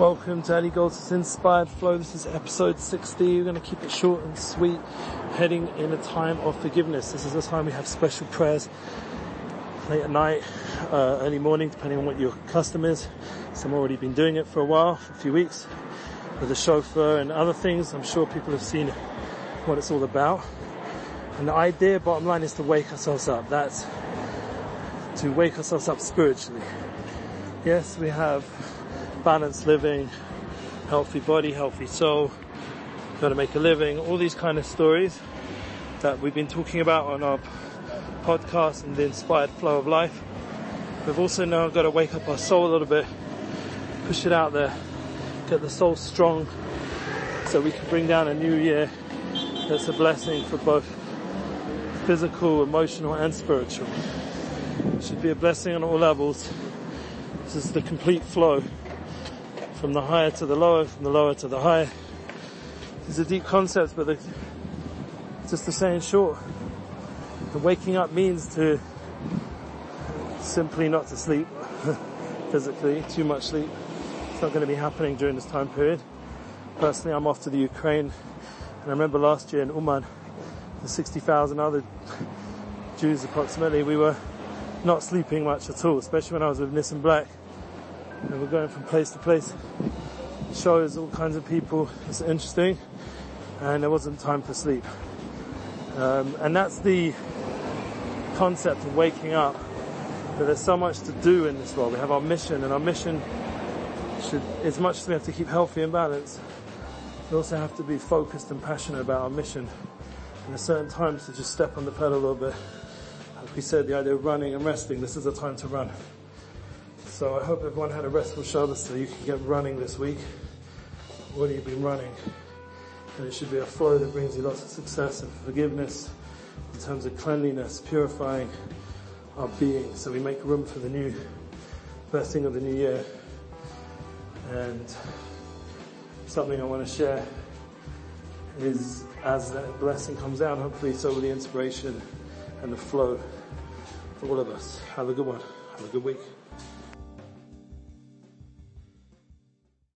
Welcome to Eli Goldsmith's Inspired Flow. This is episode 60. We're going to keep it short and sweet, heading in a time of forgiveness. This is the time we have special prayers late at night, uh, early morning, depending on what your custom is. Some already been doing it for a while, for a few weeks, with the shofar and other things. I'm sure people have seen what it's all about. And the idea, bottom line, is to wake ourselves up. That's to wake ourselves up spiritually. Yes, we have balanced living, healthy body, healthy soul, got to make a living, all these kind of stories that we've been talking about on our podcast and the inspired flow of life. We've also now got to wake up our soul a little bit, push it out there, get the soul strong so we can bring down a new year that's a blessing for both physical, emotional and spiritual. It should be a blessing on all levels. This is the complete flow from the higher to the lower, from the lower to the higher. These are deep concepts, but just to say in short, the waking up means to simply not to sleep physically, too much sleep. It's not going to be happening during this time period. Personally, I'm off to the Ukraine, and I remember last year in Uman, the 60,000 other Jews approximately, we were not sleeping much at all, especially when I was with Nissim Black and we're going from place to place. Shows all kinds of people. It's interesting, and there wasn't time for sleep. Um, and that's the concept of waking up. That there's so much to do in this world. We have our mission, and our mission should, as much as we have to keep healthy and balanced, we also have to be focused and passionate about our mission. And at certain times to just step on the pedal a little bit. Like we said, the idea of running and resting, this is a time to run. So I hope everyone had a restful shoulder so you can get running this week. What have you been running? And it should be a flow that brings you lots of success and forgiveness in terms of cleanliness, purifying our being so we make room for the new blessing of the new year. And something I want to share is as that blessing comes down, hopefully so will the inspiration and the flow for all of us. Have a good one. Have a good week.